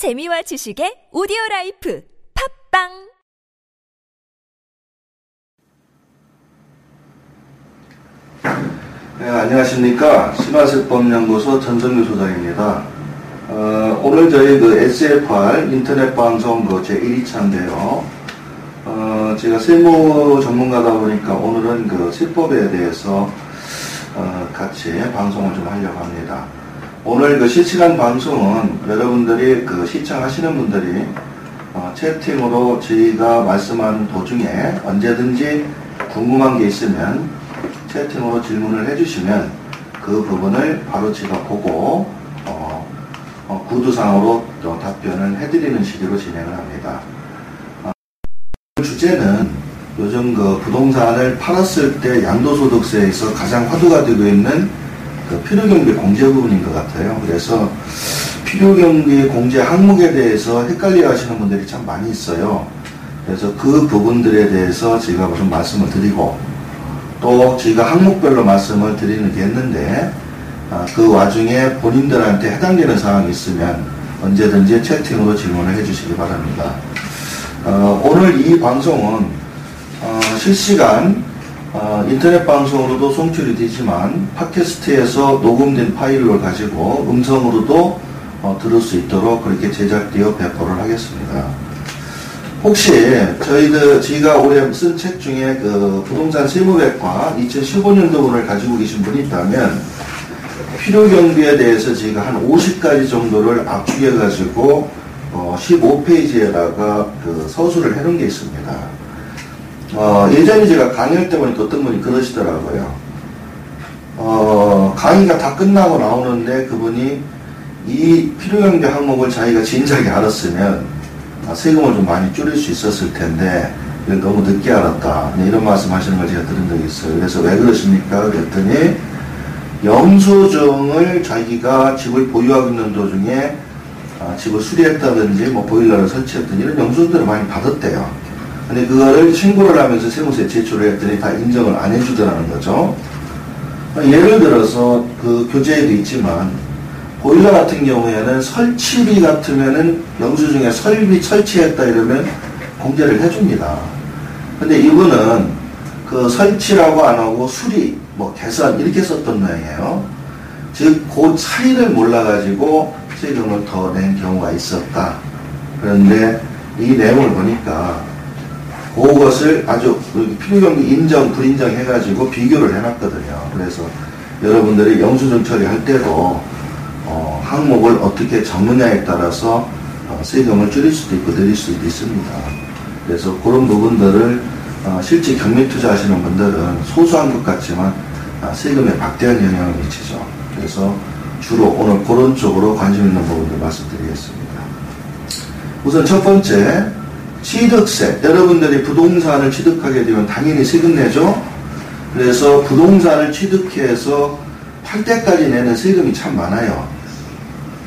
재미와 지식의 오디오 life 팟빵 네, 안녕하십니까. 신화세법연구소 전성규 소장입니다. 어, 오늘 저희 그 SFR 인터넷 방송 그 제1회차인데요. 어, 제가 세무 전문가다 보니까 오늘은 그 세법에 대해서 어, 같이 방송을 좀 하려고 합니다. 오늘 그 실시간 방송은 여러분들이 그 시청하시는 분들이 어, 채팅으로 저희가 말씀하는 도중에 언제든지 궁금한 게 있으면 채팅으로 질문을 해주시면 그 부분을 바로 제가 보고 어, 어, 구두상으로 또 답변을 해드리는 식으로 진행을 합니다. 어, 주제는 요즘 그 부동산을 팔았을 때 양도소득세에서 가장 화두가 되고 있는 그 필요 경비 공제 부분인 것 같아요. 그래서 필요 경비 공제 항목에 대해서 헷갈려 하시는 분들이 참 많이 있어요. 그래서 그 부분들에 대해서 제가 무슨 말씀을 드리고 또 저희가 항목별로 말씀을 드리는 게 있는데 아, 그 와중에 본인들한테 해당되는 사항이 있으면 언제든지 채팅으로 질문을 해주시기 바랍니다. 어, 오늘 이 방송은 어, 실시간 어, 인터넷 방송으로도 송출이 되지만 팟캐스트에서 녹음된 파일을 가지고 음성으로도 어, 들을 수 있도록 그렇게 제작되어 배포를 하겠습니다. 혹시 저희들 저희가 올해 쓴 책 중에 그 부동산 세무백과 2015년도분을 가지고 계신 분이 있다면 필요 경비에 대해서 저희가 한 50가지 정도를 압축해 가지고 어 15페이지에다가 그 서술을 해놓은 게 있습니다. 어 예전에 제가 강의할 때 보니까 어떤 분이 그러시더라고요. 어 강의가 다 끝나고 나오는데 그분이 이 필요 경비 항목을 자기가 진작에 알았으면 아, 세금을 좀 많이 줄일 수 있었을 텐데 너무 늦게 알았다. 네, 이런 말씀 하시는 걸 제가 들은 적이 있어요. 그래서 왜 그러십니까? 그랬더니 영수증을 자기가 집을 보유하고 있는 도중에 아, 집을 수리했다든지 뭐 보일러를 설치했든지 이런 영수증들을 많이 받았대요 근데 그거를 신고를 하면서 세무서에 제출을 했더니 다 인정을 안 해주더라는 거죠 예를 들어서 그 교재에도 있지만 보일러 같은 경우에는 설치비 같으면은 영수증에 설비 설치했다 이러면 공제를 해줍니다. 근데 이분은 그 설치라고 안 하고 수리, 뭐 개선 이렇게 썼던 모양이에요. 즉, 그 차이를 몰라가지고 세금을 더 낸 경우가 있었다. 그런데 이 내용을 보니까 그것을 아주 필요경비 인정, 불인정 해가지고 비교를 해놨거든요. 그래서 여러분들이 영수증 처리할 때도 어, 항목을 어떻게 적느냐에 따라서 어, 세금을 줄일 수도 있고 늘릴 수도 있습니다. 그래서 그런 부분들을 어, 실제 경매 투자하시는 분들은 소소한 것 같지만 아, 세금에 막대한 영향을 미치죠. 그래서 주로 오늘 그런 쪽으로 관심 있는 부분들 말씀드리겠습니다. 우선 첫 번째 취득세. 여러분들이 부동산을 취득하게 되면 당연히 세금 내죠. 그래서 부동산을 취득해서 팔 때까지 내는 세금이 참 많아요.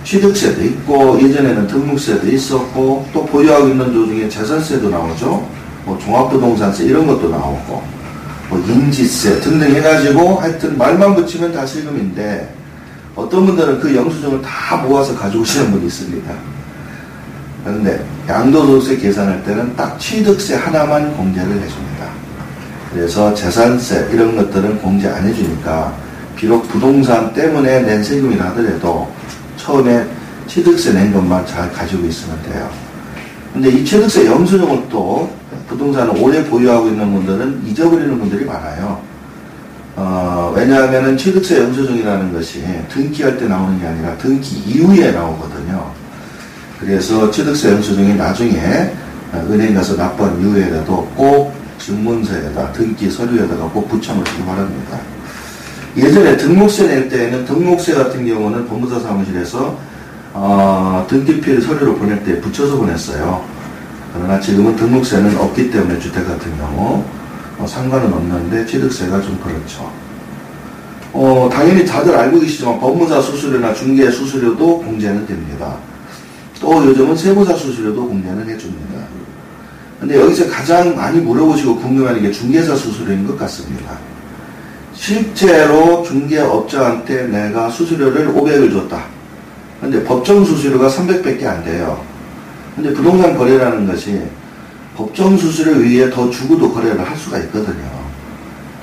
취득세도 있고 예전에는 등록세도 있었고 또 보유하고 있는 도중에 재산세도 나오죠. 뭐 종합부동산세 이런 것도 나오고 뭐 인지세 등등 해가지고 하여튼 말만 붙이면 다 세금인데 어떤 분들은 그 영수증을 다 모아서 가져오시는 분이 있습니다. 그런데 양도소득세 계산할 때는 딱 취득세 하나만 공제를 해줍니다. 그래서 재산세 이런 것들은 공제 안 해주니까 비록 부동산 때문에 낸 세금이라 하더라도 처음에 취득세 낸 것만 잘 가지고 있으면 돼요. 근데 이 취득세 영수증을 또 부동산을 오래 보유하고 있는 분들은 잊어버리는 분들이 많아요. 어, 왜냐하면 취득세 영수증이라는 것이 등기할 때 나오는 게 아니라 등기 이후에 나오거든요. 그래서 취득세 영수증이 나중에 은행 가서 납부한 이후에라도 꼭 증문서에다 등기 서류에다가 꼭 붙여놓기기 바랍니다. 예전에 등록세 낼 때에는 등록세 같은 경우는 법무사 사무실에서 어, 등기필 서류를 보낼 때 붙여서 보냈어요. 그러나 지금은 등록세는 없기 때문에 주택 같은 경우 어, 상관은 없는데 취득세가 좀 그렇죠. 어, 당연히 다들 알고 계시지만 법무사 수수료나 중개 수수료도 공제는 됩니다. 또 요즘은 세무사 수수료도 공제는 해줍니다. 근데 여기서 가장 많이 물어보시고 궁금해하는 게 중개사 수수료인 것 같습니다. 실제로 중개업자한테 내가 수수료를 500을 줬다. 근데 법정 수수료가 300밖에 안 돼요. 근데 부동산 거래라는 것이 법정 수수료 위에 더 주고도 거래를 할 수가 있거든요.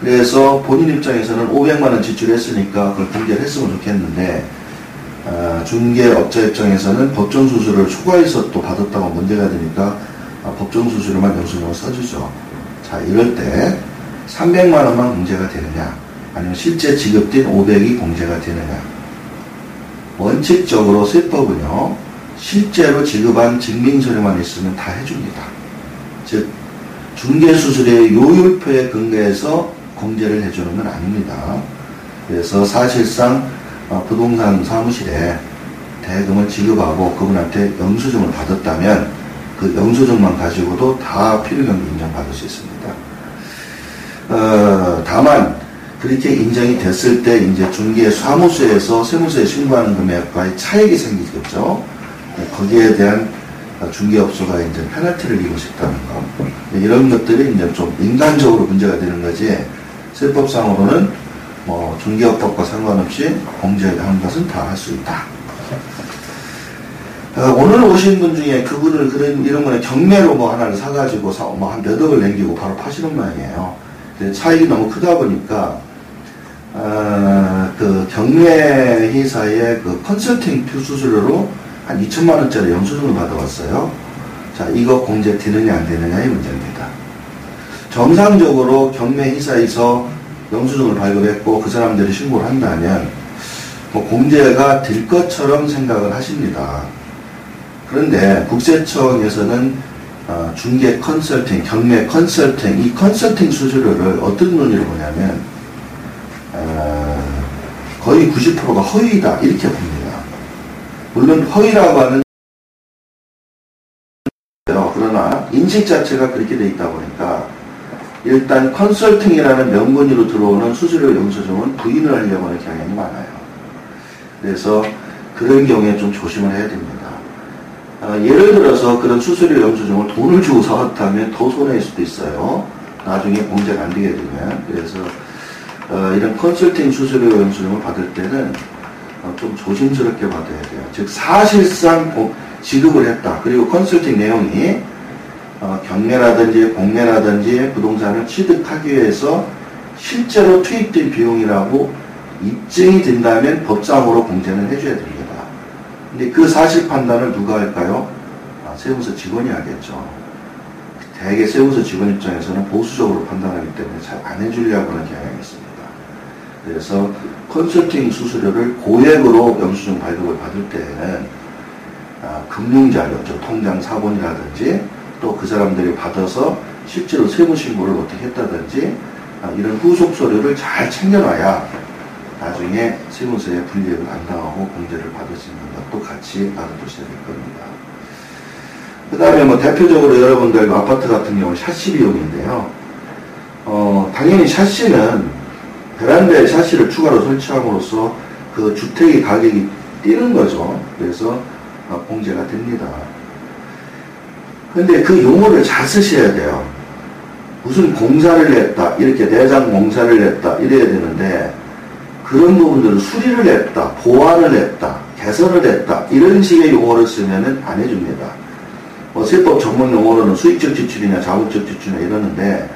그래서 본인 입장에서는 500만 원 지출했으니까 그걸 공개를 했으면 좋겠는데 어, 중개업자 입장에서는 법정 수수료를 추가해서 또 받았다고 문제가 되니까 어, 법정 수수료만 영수증을 써주죠. 자 이럴 때 300만 원만 공제가 되느냐 아니면 실제 지급된 500이 공제가 되느냐 원칙적으로 세법은요 실제로 지급한 증빙서류만 있으면 다 해줍니다. 즉 중개수수료의 요율표에 근거해서 공제를 해주는 건 아닙니다. 그래서 사실상 어, 부동산 사무실에 대금을 지급하고 그분한테 영수증을 받았다면 그 영수증만 가지고도 다 필요경비 인정받을 수 있습니다. 어, 다만 그렇게 인정이 됐을 때 이제 중개 사무소에서 세무서에 신고하는 금액과의 차익이 생기겠죠. 거기에 대한 중개업소가 이제 페널티를 이고 싶다는 거. 이런 것들이 이제 좀 인간적으로 문제가 되는 거지. 세법상으로는 뭐 중개업법과 상관없이 공제하는 것은 다 할 수 있다. 어, 오늘 오신 분 중에 그분을 그런 이런 거는 경매로 뭐 하나를 사가지고 사, 뭐한 몇 억을 남기고 바로 파시는 모양이에요. 차익이 너무 크다 보니까 어, 그 경매 회사의 그 컨설팅 수수료로 한 2천만 원짜리 영수증을 받아왔어요. 자, 이거 공제 되느냐 안 되느냐의 문제입니다. 정상적으로 경매 회사에서 영수증을 발급했고 그 사람들이 신고를 한다면 뭐 공제가 될 것처럼 생각을 하십니다. 그런데 국세청에서는 어, 중개 컨설팅, 경매 컨설팅, 이 컨설팅 수수료를 어떤 논의를 보냐면 어, 거의 90%가 허위다 이렇게 봅니다. 물론 허위라고 하는 그러나 인식 자체가 그렇게 돼 있다 보니까 일단 컨설팅이라는 명분으로 들어오는 수수료 영수증은 부인을 하려고 하는 경향이 많아요. 그래서 그런 경우에 좀 조심을 해야 됩니다. 어, 예를 들어서 그런 수수료 영수증을 돈을 주고 사왔다면 더 손해일 수도 있어요. 나중에 공제가 안 되게 되면. 그래서 어, 이런 컨설팅 수수료 영수증을 받을 때는 어, 좀 조심스럽게 받아야 돼요. 즉 사실상 지급을 했다. 그리고 컨설팅 내용이 어, 경매라든지 공매라든지 부동산을 취득하기 위해서 실제로 투입된 비용이라고 입증이 된다면 법상으로 공제는 해줘야 됩니다. 근데 그 사실 판단을 누가 할까요? 아, 세무서 직원이 하겠죠. 대개 세무서 직원 입장에서는 보수적으로 판단하기 때문에 잘 안 해주려고 하는 경향이 있습니다. 그래서 컨설팅 수수료를 고액으로 영수증 발급을 받을 때에는 아, 금융자료, 즉 통장 사본이라든지 또 그 사람들이 받아서 실제로 세무신고를 어떻게 했다든지 아, 이런 후속 서류를 잘 챙겨놔야 나중에 세무서에 불이익을 안 당하고 공제를 받을 수 있는 것도 같이 알아두셔야 될 겁니다. 그 다음에 뭐 대표적으로 여러분들 아파트 같은 경우 샤시 비용인데요. 어, 당연히 샤시는 베란다에 샤시를 추가로 설치함으로써 그 주택의 가격이 뛰는 거죠. 그래서 어, 공제가 됩니다. 근데 그 용어를 잘 쓰셔야 돼요. 무슨 공사를 했다, 이렇게 내장 공사를 했다, 이래야 되는데, 그런 부분들을 수리를 했다, 보완을 했다, 개선을 했다, 이런 식의 용어를 쓰면은 안 해줍니다. 뭐 세법 전문 용어로는 수익적 지출이냐 자본적 지출이냐 이러는데,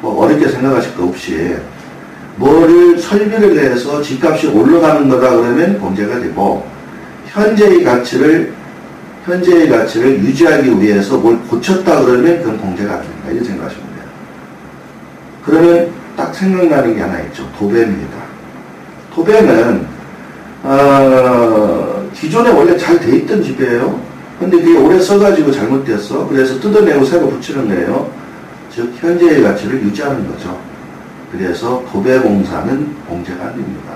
뭐 어렵게 생각하실 거 없이, 뭐를 설비를 해서 집값이 올라가는 거다 그러면 공제가 되고, 현재의 가치를 현재의 가치를 유지하기 위해서 뭘 고쳤다 그러면 그건 공제가 안 됩니다. 이렇게 생각하시면 돼요. 그러면 딱 생각나는 게 하나 있죠. 도배입니다. 도배는 어, 기존에 원래 잘 돼 있던 집이에요. 근데 그게 오래 써가지고 잘못됐어. 그래서 뜯어내고 새로 붙이는 거예요. 즉 현재의 가치를 유지하는 거죠. 그래서 도배공사는 공제가 안 됩니다.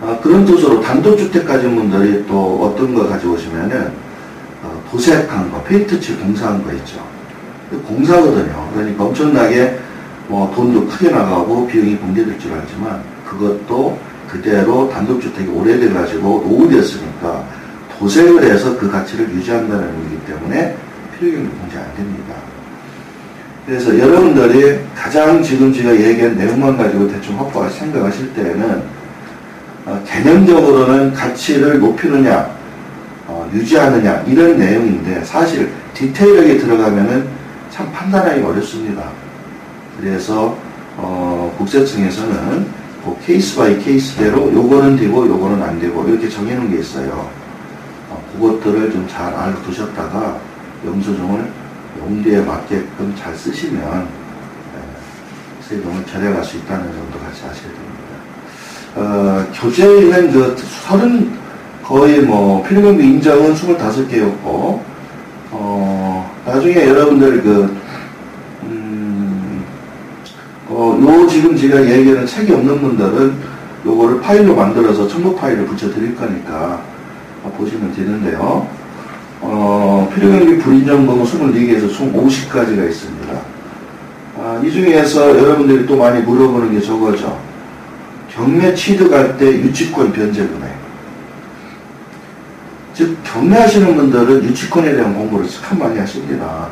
어, 그런 뜻으로 단독주택 가진 분들이 또 어떤 거 가져오시면은 어, 도색한 거, 페인트칠 공사한 거 있죠. 공사거든요. 그러니까 엄청나게 뭐 돈도 크게 나가고 비용이 공개될 줄 알지만 그것도 그대로 단독주택이 오래돼 가지고 노후되었으니까 도색을 해서 그 가치를 유지한다는 의미이기 때문에 필요경비 공제 안 됩니다. 그래서 여러분들이 가장 지금 제가 얘기한 내용만 가지고 대충 확보할 생각하실 때에는 어, 개념적으로는 가치를 높이느냐, 어, 유지하느냐 이런 내용인데 사실 디테일하게 들어가면은 참 판단하기 어렵습니다. 그래서 어, 국세청에서는 그 case by case대로 요거는 되고 요거는 안 되고 이렇게 정해놓은 게 있어요. 어, 그것들을 좀 잘 알아두셨다가 영수증을 용도에 맞게끔 잘 쓰시면 예, 세금을 절약할 수 있다는 점도 같이 아셔야 됩니다. 어, 교재에는 그 서른 거의 뭐 필요경비 인정은 25개였고 어, 나중에 여러분들 그 음, 어, 요 지금 제가 얘기하는 책이 없는 분들은 요거를 파일로 만들어서 첨부 파일을 붙여 드릴 거니까 보시면 되는데요. 어, 필요경비 불인정범은 24개에서 총 50가지가 있습니다. 아, 이 중에서 여러분들이 또 많이 물어보는 게 저거죠. 경매 취득할 때 유치권 변제 금액. 즉, 경매하시는 분들은 유치권에 대한 공부를 참 많이 하십니다.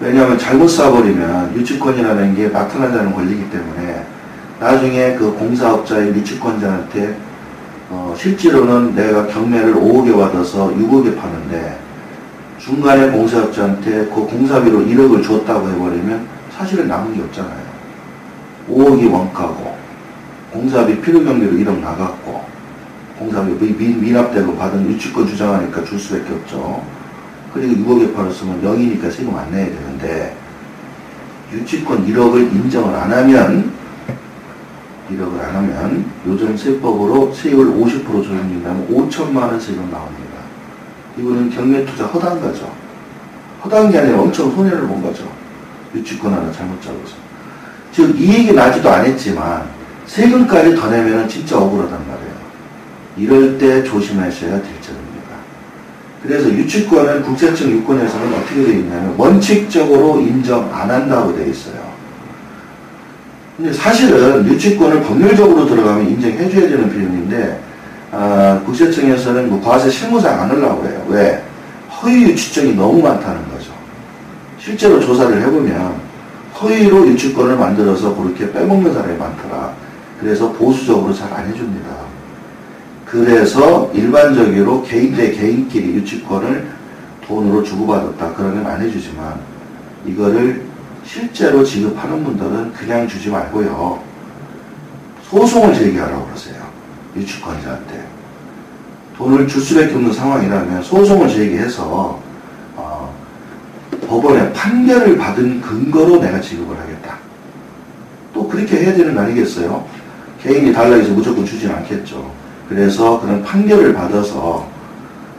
왜냐하면 잘못 사버리면 유치권이라는 게 나타나지 않은 권리이기 때문에 나중에 그 공사업자인 유치권자한테 어, 실제로는 내가 경매를 5억에 받아서 6억에 파는데 중간에 공사업자한테 그 공사비로 1억을 줬다고 해버리면 사실은 남은 게 없잖아요. 5억이 원가고 공사비 필요 경비로 1억 나갔고 공사비 민, 민납되고 받은 유치권 주장하니까 줄 수밖에 없죠. 그리고 6억에 팔았으면 0이니까 세금 안 내야 되는데 유치권 1억을 인정을 안 하면 1억을 안 하면 요즘 세법으로 세율 50% 적용된다면 5천만 원 세금 나옵니다. 이거는 경매 투자 허다한 거죠. 허다한 게 아니라 엄청 손해를 본 거죠. 유치권 하나 잘못 잡아서. 즉 이익이 나지도 않았지만 세금까지 더 내면 진짜 억울하단 말이에요. 이럴 때 조심하셔야 될 점입니다. 그래서 유치권은 국세청 유권에서는 어떻게 되어 있냐면 원칙적으로 인정 안 한다고 되어 있어요. 근데 사실은 유치권을 법률적으로 들어가면 인정해줘야 되는 비용인데 아, 국세청에서는 뭐 과세 실무상 안 하려고 해요. 왜? 허위 유치증이 너무 많다는 거죠. 실제로 조사를 해보면 허위로 유치권을 만들어서 그렇게 빼먹는 사람이 많더라. 그래서 보수적으로 잘 안 해줍니다. 그래서 일반적으로 개인 대 개인끼리 유치권을 돈으로 주고받았다. 그러면 안 해주지만 이거를 실제로 지급하는 분들은 그냥 주지 말고요. 소송을 제기하라고 그러세요. 유치권자한테. 돈을 줄 수밖에 없는 상황이라면 소송을 제기해서 어, 법원의 판결을 받은 근거로 내가 지급을 하겠다. 또 그렇게 해야 되는 거 아니겠어요? 개인이 달라해서 무조건 주진 않겠죠. 그래서 그런 판결을 받아서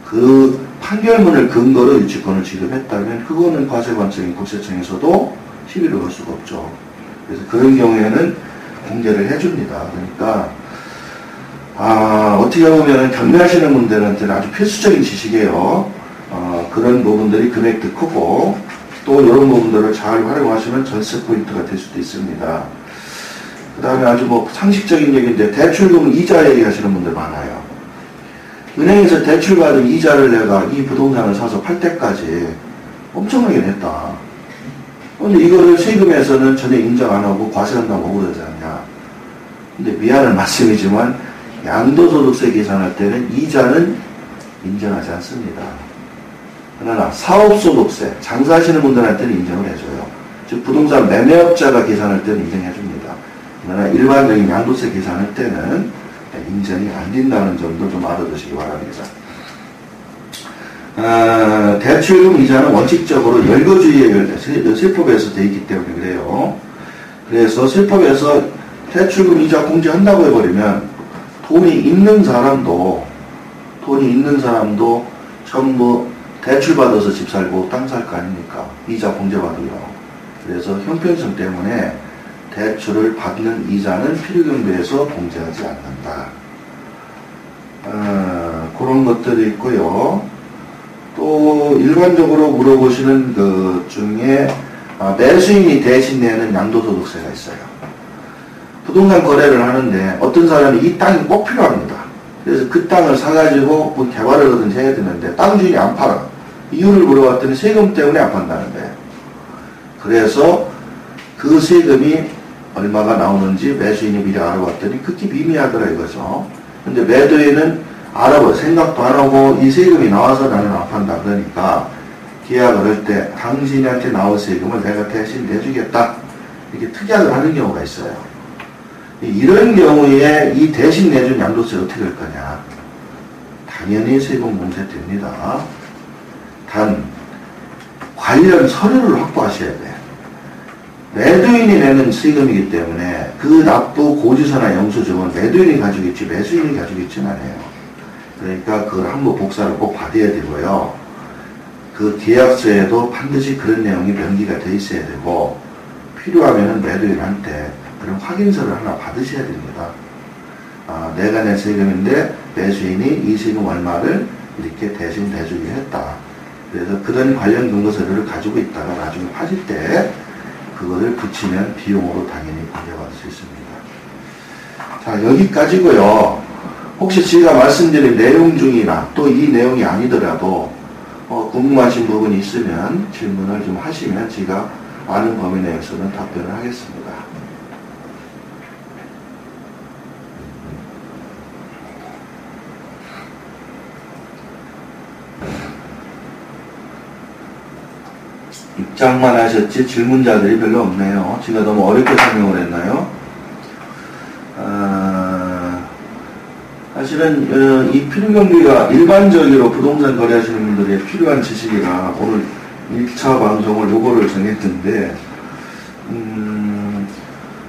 그 판결문을 근거로 유치권을 지급했다면 그거는 과세관청인 국세청에서도 시비를 걸 수가 없죠. 그래서 그런 경우에는 공개를 해줍니다. 그러니까 아, 어떻게 보면 경매하시는 분들한테는 아주 필수적인 지식이에요. 어, 그런 부분들이 금액도 크고 또 이런 부분들을 잘 활용하시면 전세 포인트가 될 수도 있습니다. 그 다음에 아주 뭐 상식적인 얘기인데 대출금 이자 얘기하시는 분들 많아요. 은행에서 대출받은 이자를 내가 이 부동산을 사서 팔 때까지 엄청나게 냈다. 근데 이거를 세금에서는 전혀 인정 안 하고 과세한다고 그러지 않냐. 근데 미안한 말씀이지만 양도소득세 계산할 때는 이자는 인정하지 않습니다. 그러나 사업소득세, 장사하시는 분들한테는 인정을 해줘요. 즉 부동산 매매업자가 계산할 때는 인정해줍니다. 그러나 일반적인 양도세 계산할 때는 인정이 안 된다는 점도 좀 알아두시기 바랍니다. 아, 대출금 이자는 원칙적으로 열거주의의 세법에서 되어 있기 때문에 그래요. 그래서 세법에서 대출금 이자 공제한다고 해버리면 돈이 있는 사람도 돈이 있는 사람도 전부 대출 받아서 집 살고 땅 살 거 아닙니까? 이자 공제 받으려. 그래서 형편성 때문에 대출을 받는 이자는 필요경비에서 공제하지 않는다. 어, 그런 것들이 있고요. 또 일반적으로 물어보시는 것 중에 아, 매수인이 대신 내는 양도소득세가 있어요. 부동산 거래를 하는데 어떤 사람이 이 땅이 꼭 필요합니다. 그래서 그 땅을 사가지고 뭐 개발을 하든지 해야 되는데 땅 주인이 안 팔아. 이유를 물어봤더니 세금 때문에 안 판다는 거예요. 그래서 그 세금이 얼마가 나오는지 매수인이 미리 알아봤더니 극히 미미하더라 이거죠. 근데 매도인은 알아봐 생각도 안 하고 이 세금이 나와서 나는 안 판다 그러니까 계약을 할 때 당신한테 나올 세금을 내가 대신 내주겠다 이렇게 특약을 하는 경우가 있어요. 이런 경우에 이 대신 내준 양도세 어떻게 할 거냐? 당연히 세금 공제됩니다. 단 관련 서류를 확보하셔야 돼. 매도인이 내는 세금이기 때문에 그 납부 고지서나 영수증은 매도인이 가지고 있지 매수인이 가지고 있지는 않아요. 그러니까 그걸 한부 복사를 꼭 받아야 되고요. 그 계약서에도 반드시 그런 내용이 명기가 돼 있어야 되고 필요하면 매도인한테 그런 확인서를 하나 받으셔야 됩니다. 아, 내가 낸 세금인데 매수인이 이 세금 얼마를 이렇게 대신 내주기 했다. 그래서 그런 관련 근거 서류를 가지고 있다가 나중에 파실 때 그거를 붙이면 비용으로 당연히 공개받을 수 있습니다. 자, 여기까지고요. 혹시 제가 말씀드린 내용 중이나 또 이 내용이 아니더라도 어, 궁금하신 부분이 있으면 질문을 좀 하시면 제가 아는 범위 내에서는 답변을 하겠습니다. 입장만 하셨지 질문자들이 별로 없네요. 제가 너무 어렵게 설명을 했나요? 아, 사실은 어, 이 필요경비가 일반적으로 부동산 거래하시는 분들이 필요한 지식이라 오늘 1차 방송을 요거를 정했는데 음,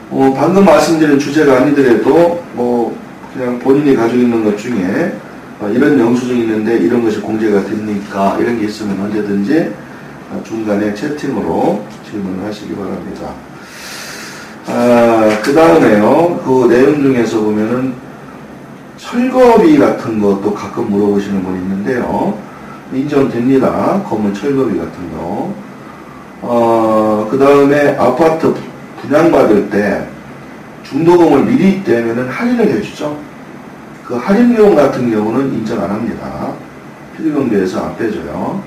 어, 방금 말씀드린 주제가 아니더라도 뭐 그냥 본인이 가지고 있는 것 중에 어, 이런 영수증이 있는데 이런 것이 공제가 됩니까? 이런 게 있으면 언제든지 중간에 채팅으로 질문을 하시기 바랍니다. 아, 그 다음에요. 그 내용 중에서 보면은 철거비 같은 것도 가끔 물어보시는 분이 있는데요. 인정됩니다. 건물 철거비 같은 거. 어, 그 다음에 아파트 분양받을 때 중도금을 미리 떼면은 할인을 해주죠. 그 할인 비용 같은 경우는 인정 안 합니다. 필요경비에서 안 빼줘요.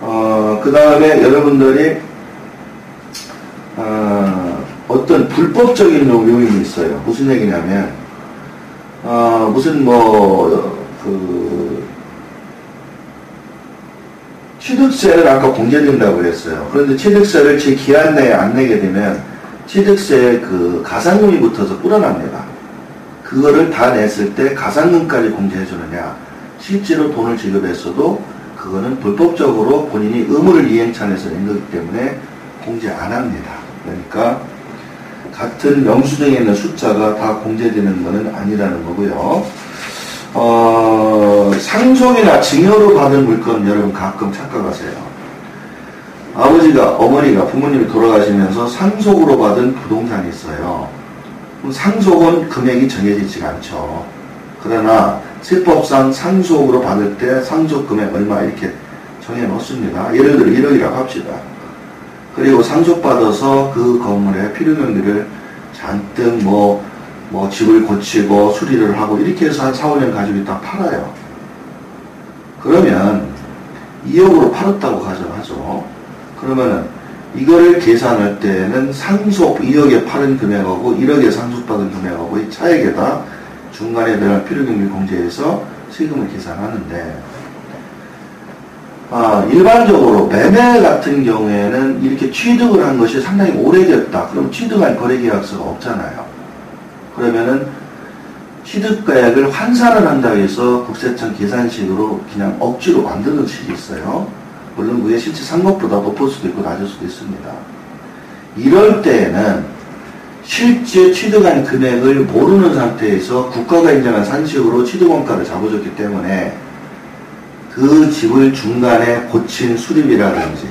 어, 그 다음에 여러분들이 어, 어떤 불법적인 요인이 있어요. 무슨 얘기냐면 어, 무슨 뭐그 취득세를 아까 공제된다고 그랬어요. 그런데 취득세를 제 기한 내에 안 내게 되면 취득세 그 가상금이 붙어서 불어납니다. 그거를 다 냈을 때 가상금까지 공제해 주느냐 실제로 돈을 지급했어도 그거는 불법적으로 본인이 의무를 이행찬해서 낸 거기 때문에 공제 안 합니다. 그러니까 같은 영수증에 있는 숫자가 다 공제되는 것은 아니라는 거고요. 어, 상속이나 증여로 받은 물건 여러분 가끔 착각하세요. 아버지가 어머니가 부모님이 돌아가시면서 상속으로 받은 부동산이 있어요. 상속은 금액이 정해지지가 않죠. 그러나 세법상 상속으로 받을 때 상속 금액 얼마 이렇게 정해 놓습니다. 예를 들어 1억이라고 합시다. 그리고 상속받아서 그 건물에 필요경비를 잔뜩 뭐, 뭐 집을 고치고 수리를 하고 이렇게 해서 한 4, 5년 가지고 있다 팔아요. 그러면 2억으로 팔았다고 가정하죠. 그러면은 이거를 계산할 때는 상속 2억에 팔은 금액하고 1억에 상속받은 금액하고 이 차액에다 중간에 들어간 필요경비 공제에서 세금을 계산하는데 아, 일반적으로 매매 같은 경우에는 이렇게 취득을 한 것이 상당히 오래됐다. 그럼 취득한 거래계약서가 없잖아요. 그러면은 취득가액을 환산을 한다 해서 국세청 계산식으로 그냥 억지로 만드는 식이 있어요. 물론 그게 실제 산 것보다 높을 수도 있고 낮을 수도 있습니다. 이럴 때에는 실제 취득한 금액을 모르는 상태에서 국가가 인정한 산식으로 취득원가를 잡아줬기 때문에 그 집을 중간에 고친 수리비라든지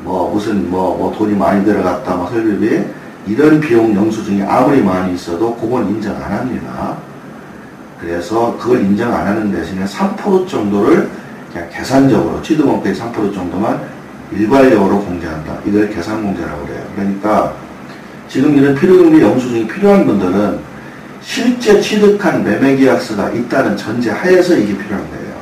뭐 무슨 뭐, 뭐 돈이 많이 들어갔다 뭐 설비비 이런 비용 영수증이 아무리 많이 있어도 그건 인정 안 합니다. 그래서 그걸 인정 안 하는 대신에 3% 정도를 그냥 계산적으로 취득원가의 3% 정도만 일괄적으로 공제한다. 이걸 계산 공제라고 그래요. 그러니까 지금 이런 필요금리 영수증이 필요한 분들은 실제 취득한 매매계약서가 있다는 전제 하에서 이게 필요한 거예요.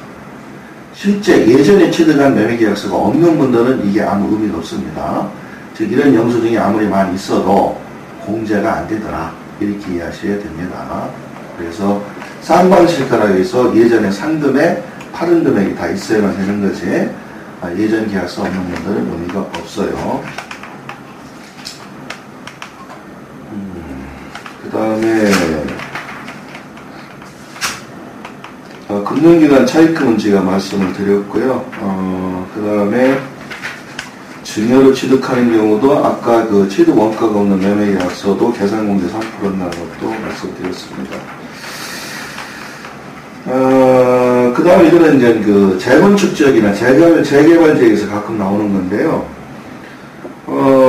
실제 예전에 취득한 매매계약서가 없는 분들은 이게 아무 의미가 없습니다. 즉 이런 영수증이 아무리 많이 있어도 공제가 안 되더라 이렇게 이해하셔야 됩니다. 그래서 쌍방실가락에서 예전에 상금에 파른 금액이 다 있어야만 되는 거지 아, 예전 계약서 없는 분들은 의미가 없어요. 음, 그 다음에 어, 금융기관 차입금은 제가 말씀을 드렸고요. 어, 그 다음에 증여로 취득하는 경우도 아까 그 취득 원가가 없는 매매 계약서도 계산공제 3%라는 것도 말씀드렸습니다. 어, 그 다음에 이거는 이제 그 재건축 지역이나 재개발, 재개발 지역에서 가끔 나오는 건데요. 어,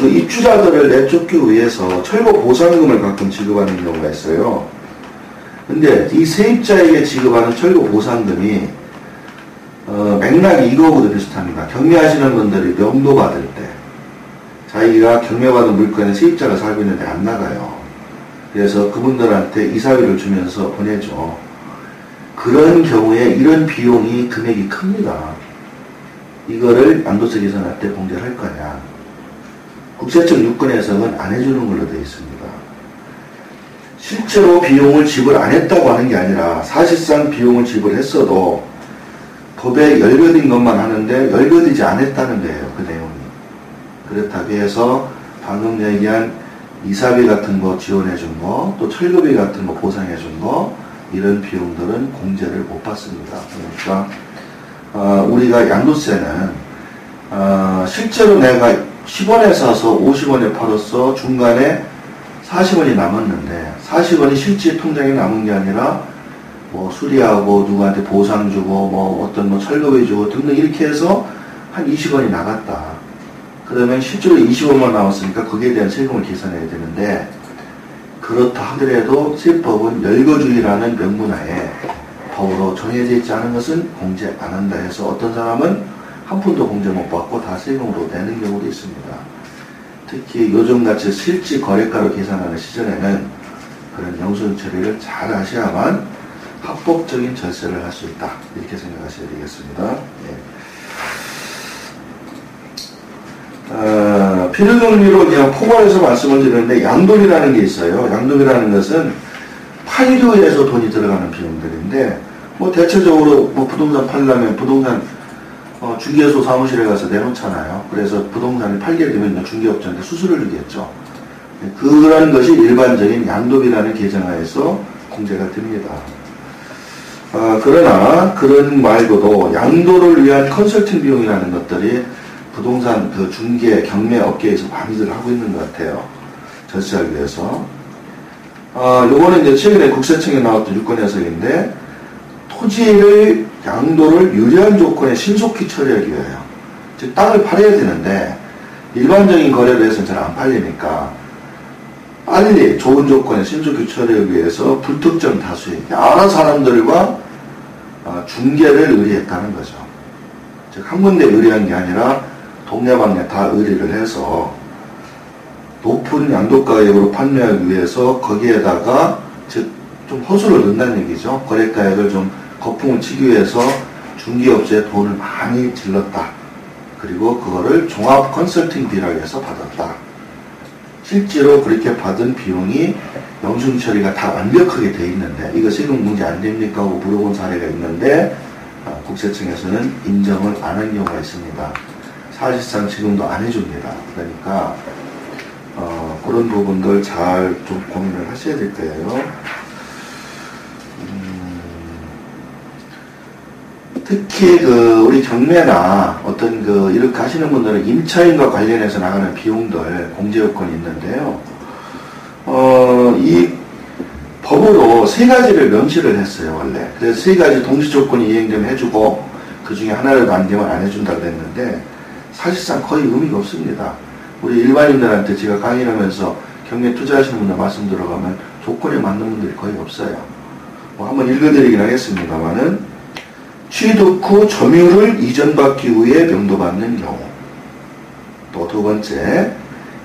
그 입주자들을 내쫓기 위해서 철거 보상금을 가끔 지급하는 경우가 있어요. 근데 이 세입자에게 지급하는 철거 보상금이 어, 맥락이 이거하고도 비슷합니다. 경매하시는 분들이 명도 받을 때 자기가 경매받은 물건에 세입자가 살고 있는데 안 나가요. 그래서 그분들한테 이사비를 주면서 보내죠. 그런 경우에 이런 비용이 금액이 큽니다. 이거를 양도세 계산할 때 공제를 할 거냐. 국세청 유권 해석은 안 해주는 걸로 되어 있습니다. 실제로 비용을 지불 안 했다고 하는 게 아니라 사실상 비용을 지불했어도 법에 열거된 것만 하는데 열거되지 않았다는 거예요. 그 내용이. 그렇다고 해서 방금 얘기한 이사비 같은 거 지원해 준 거, 또 철거비 같은 거 보상해 준 거, 이런 비용들은 공제를 못 받습니다. 그러니까 어, 우리가 양도세는 어, 실제로 내가 10원에 사서 50원에 팔았어 중간에 40원이 남았는데 40원이 실제 통장에 남은 게 아니라 뭐 수리하고 누구한테 보상 주고 뭐 어떤 뭐 철거비 주고 등등 이렇게 해서 한 20원이 나갔다. 그러면 실제로 20원만 나왔으니까 거기에 대한 세금을 계산해야 되는데 그렇다 하더라도 세법은 열거주의라는 명문하에 법으로 정해져 있지 않은 것은 공제 안 한다 해서 어떤 사람은 한 푼도 공제 못 받고 다 세금으로 내는 경우도 있습니다. 특히 요즘같이 실지 거래가로 계산하는 시절에는 그런 영수증 처리를 잘 하셔야만 합법적인 절세를 할 수 있다. 이렇게 생각하셔야 되겠습니다. 예. 어, 필요경리로 그냥 포괄해서 말씀을 드리는데 양도비라는 게 있어요. 양도비라는 것은 판교에서 돈이 들어가는 비용들인데 뭐 대체적으로 뭐 부동산 팔려면 부동산 어, 중개소 사무실에 가서 내놓잖아요. 그래서 부동산을 팔게 되면 중개업자한테 수수료를 주겠죠. 그런 것이 일반적인 양도비라는 계정하에서 공제가 됩니다. 어, 그러나 그런 말고도 양도를 위한 컨설팅 비용이라는 것들이 부동산 그 중개 경매 업계에서 많이들 하고 있는 것 같아요. 절세하기 위해서. 어, 요거는 이제 최근에 국세청에 나왔던 유권 해석인데 토지를 양도를 유리한 조건에 신속히 처리하기 위하여 즉 땅을 팔아야 되는데 일반적인 거래를 해서는 잘 안 팔리니까 빨리 좋은 조건에 신속히 처리하기 위해서 불특정 다수의 여러 사람들과 어, 중개를 의뢰했다는 거죠. 즉 한 군데 의뢰한 게 아니라 동네방네 다 의뢰를 해서 높은 양도 가액으로 판매하기 위해서 거기에다가 즉 좀 허수를 넣는다는 얘기죠. 거래가액을 좀 거품을 치기 위해서 중개업체에 돈을 많이 질렀다. 그리고 그거를 종합 컨설팅 비라고 해서 받았다. 실제로 그렇게 받은 비용이 영수증 처리가 다 완벽하게 돼 있는데 이거 세금 문제 안 됩니까? 하고 물어본 사례가 있는데 어, 국세청에서는 인정을 안 한 경우가 있습니다. 사실상 지금도 안 해줍니다. 그러니까 어, 그런 부분들 잘 좀 고민을 하셔야 될 거예요. 특히 그 우리 경매나 어떤 그 이렇게 하시는 분들은 임차인과 관련해서 나가는 비용들 공제 요건이 있는데요. 어, 이 법으로 세 가지를 명시를 했어요, 원래. 그래서 세 가지 동시 조건이 이행되면 해주고 그 중에 하나를 안 되면 안 해준다고 했는데 사실상 거의 의미가 없습니다. 우리 일반인들한테 제가 강의를 하면서 경매 투자하시는 분들 말씀 들어가면 조건에 맞는 분들이 거의 없어요. 뭐 한번 읽어드리긴 하겠습니다만은 취득 후 점유를 이전받기 위해 명도받는 경우. 또 두 번째,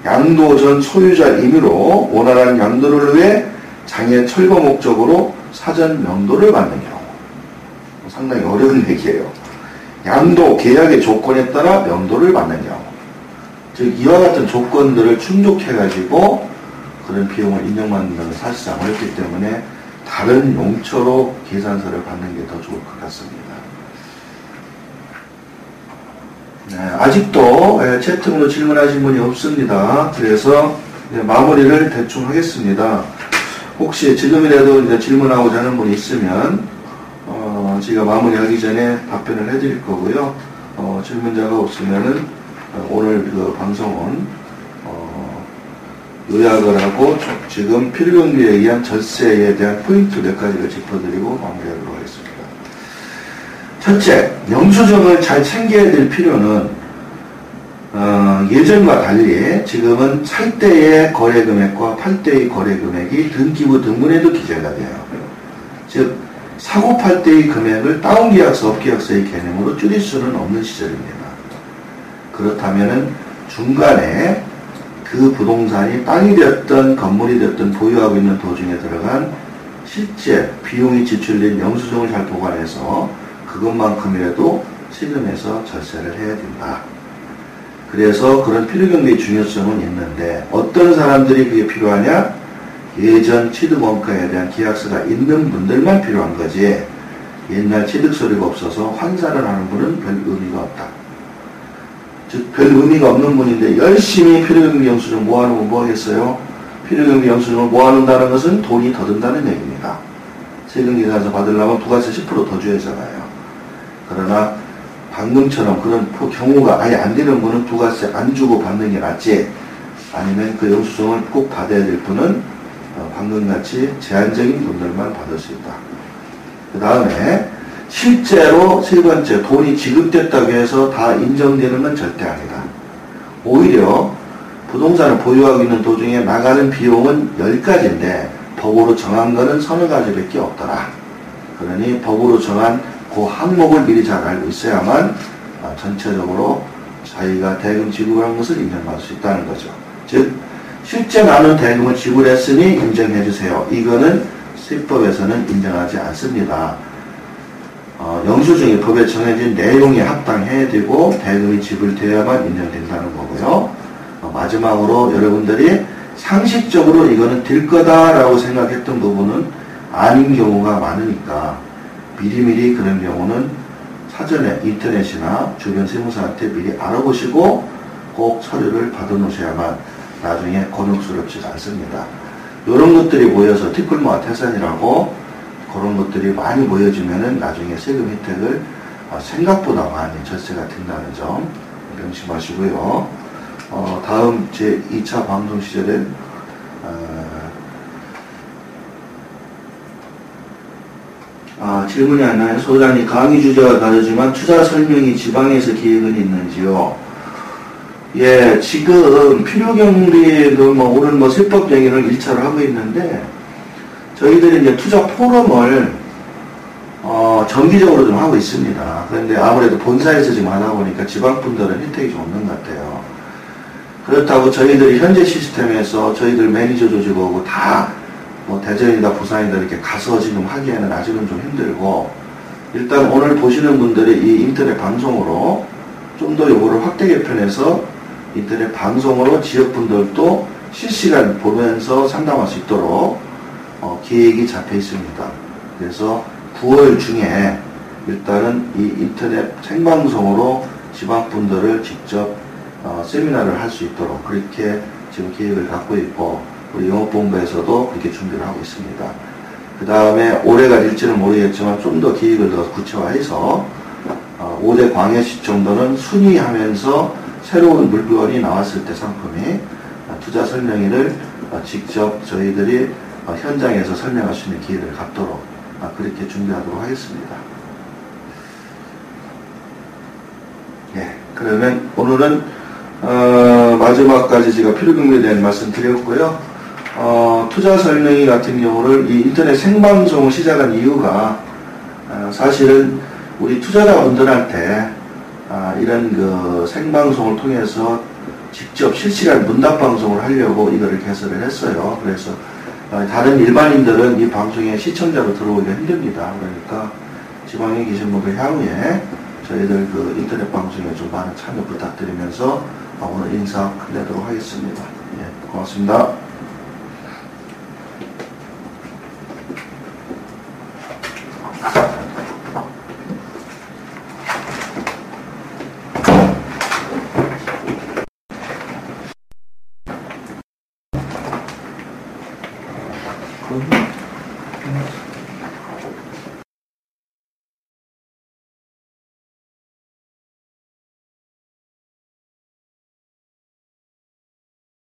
양도 전 소유자 임의로 원활한 양도를 위해 장애 철거 목적으로 사전 명도를 받는 경우. 상당히 어려운 얘기예요. 양도 계약의 조건에 따라 명도를 받는 경우. 즉 이와 같은 조건들을 충족해가지고 그런 비용을 인정받는 것은 사실상 어렵기 때문에 다른 용처로 계산서를 받는 게 더 좋을 것 같습니다. 네, 아직도 예, 채팅으로 질문하신 분이 없습니다. 그래서 마무리를 대충 하겠습니다. 혹시 지금이라도 이제 질문하고자 하는 분이 있으면 어, 제가 마무리하기 전에 답변을 해드릴 거고요. 어, 질문자가 없으면은 어, 오늘 그 방송은 어, 요약을 하고 지금 필요경비에 의한 절세에 대한 포인트 몇 가지를 짚어드리고 마무리하도록 하겠습니다. 첫째, 영수증을 잘 챙겨야 될 필요는 어, 예전과 달리 지금은 살 때의 거래 금액과 팔 때의 거래 금액이 등기부 등본에도 기재가 돼요. 즉 사고 팔 때의 금액을 다운 계약서, 업 계약서의 개념으로 줄일 수는 없는 시절입니다. 그렇다면 중간에 그 부동산이 땅이 되었던 건물이 되었던 보유하고 있는 도중에 들어간 실제 비용이 지출된 영수증을 잘 보관해서 그것만큼이라도 세금에서 절세를 해야 된다. 그래서 그런 필요경비의 중요성은 있는데 어떤 사람들이 그게 필요하냐? 예전 취득원가에 대한 계약서가 있는 분들만 필요한 거지 옛날 취득서류가 없어서 환산을 하는 분은 별 의미가 없다. 즉, 별 의미가 없는 분인데 열심히 필요경비 영수증 모아놓으면 뭐 하겠어요? 필요경비 영수증을 모아놓는다는 것은 돈이 더 든다는 얘기입니다. 세금계산서 받으려면 부가세 10%더 줘야 하잖아요. 그러나 방금처럼 그런 경우가 아예 안 되는 분은 부가세 안 주고 받는 게 낫지 아니면 그 영수증을 꼭 받아야 될 분은 어, 방금같이 제한적인 분들만 받을 수 있다. 그 다음에 실제로 세 번째 돈이 지급됐다고 해서 다 인정되는 건 절대 아니다. 오히려 부동산을 보유하고 있는 도중에 나가는 비용은 10가지인데 법으로 정한 거는 서너 가지밖에 없더라. 그러니 법으로 정한 그 항목을 미리 잘 알고 있어야만 어, 전체적으로 자기가 대금 지급한 것을 인정받을 수 있다는 거죠. 즉 실제 나는 대금을 지불했으니 인정해 주세요. 이거는 세법에서는 인정하지 않습니다. 어, 영수증이 법에 정해진 내용에 합당해야 되고 대금이 지불되어야만 인정된다는 거고요. 어, 마지막으로 여러분들이 상식적으로 이거는 될 거다라고 생각했던 부분은 아닌 경우가 많으니까 미리미리 그런 경우는 사전에 인터넷이나 주변 세무사한테 미리 알아보시고 꼭 서류를 받아 놓으셔야만 나중에 곤혹스럽지 않습니다. 이런 것들이 모여서 티끌모아 태산이라고 그런 것들이 많이 모여지면은 나중에 세금 혜택을 어, 생각보다 많이 절세가 된다는 점 명심하시고요. 어, 다음 제 2차 방송 시절에 아, 질문이 하나요? 소장님, 강의 주제가 다르지만 투자 설명이 지방에서 기획은 있는지요? 예, 지금 필요경비, 그 뭐, 오늘 뭐 세법 정의를 1차로 하고 있는데, 저희들이 이제 투자 포럼을, 어, 정기적으로 좀 하고 있습니다. 그런데 아무래도 본사에서 지금 하다 보니까 지방분들은 혜택이 좀 없는 것 같아요. 그렇다고 저희들이 현재 시스템에서 저희들 매니저 조직하고 다 뭐 대전이다 부산이다 이렇게 가서 지금 하기에는 아직은 좀 힘들고 일단 오늘 보시는 분들이 이 인터넷 방송으로 좀 더 요거를 확대 개편해서 인터넷 방송으로 지역분들도 실시간 보면서 상담할 수 있도록 어, 계획이 잡혀 있습니다. 그래서 9월 중에 일단은 이 인터넷 생방송으로 지방분들을 직접 어, 세미나를 할 수 있도록 그렇게 지금 계획을 갖고 있고 우리 영업본부에서도 그렇게 준비를 하고 있습니다. 그 다음에 올해 가 될지는 모르겠지만 좀 더 기획을 더 구체화해서 어, 5대 광해시 정도는 순위하면서 새로운 물건이 나왔을 때 상품이 어, 투자 설명회를 어, 직접 저희들이 어, 현장에서 설명할 수 있는 기회를 갖도록 어, 그렇게 준비하도록 하겠습니다. 예, 그러면 오늘은 어, 마지막까지 제가 필요경비에 대한 말씀 드렸고요. 어, 투자 설명회 같은 경우를 이 인터넷 생방송을 시작한 이유가 어, 사실은 우리 투자자분들한테 아, 이런 그 생방송을 통해서 직접 실시간 문답 방송을 하려고 이거를 개설을 했어요. 그래서 어, 다른 일반인들은 이 방송에 시청자로 들어오기가 힘듭니다. 그러니까 지방에 계신 분들 향후에 저희들 그 인터넷 방송에 좀 많은 참여 부탁드리면서 오늘 인사 끝내도록 하겠습니다. 예, 고맙습니다.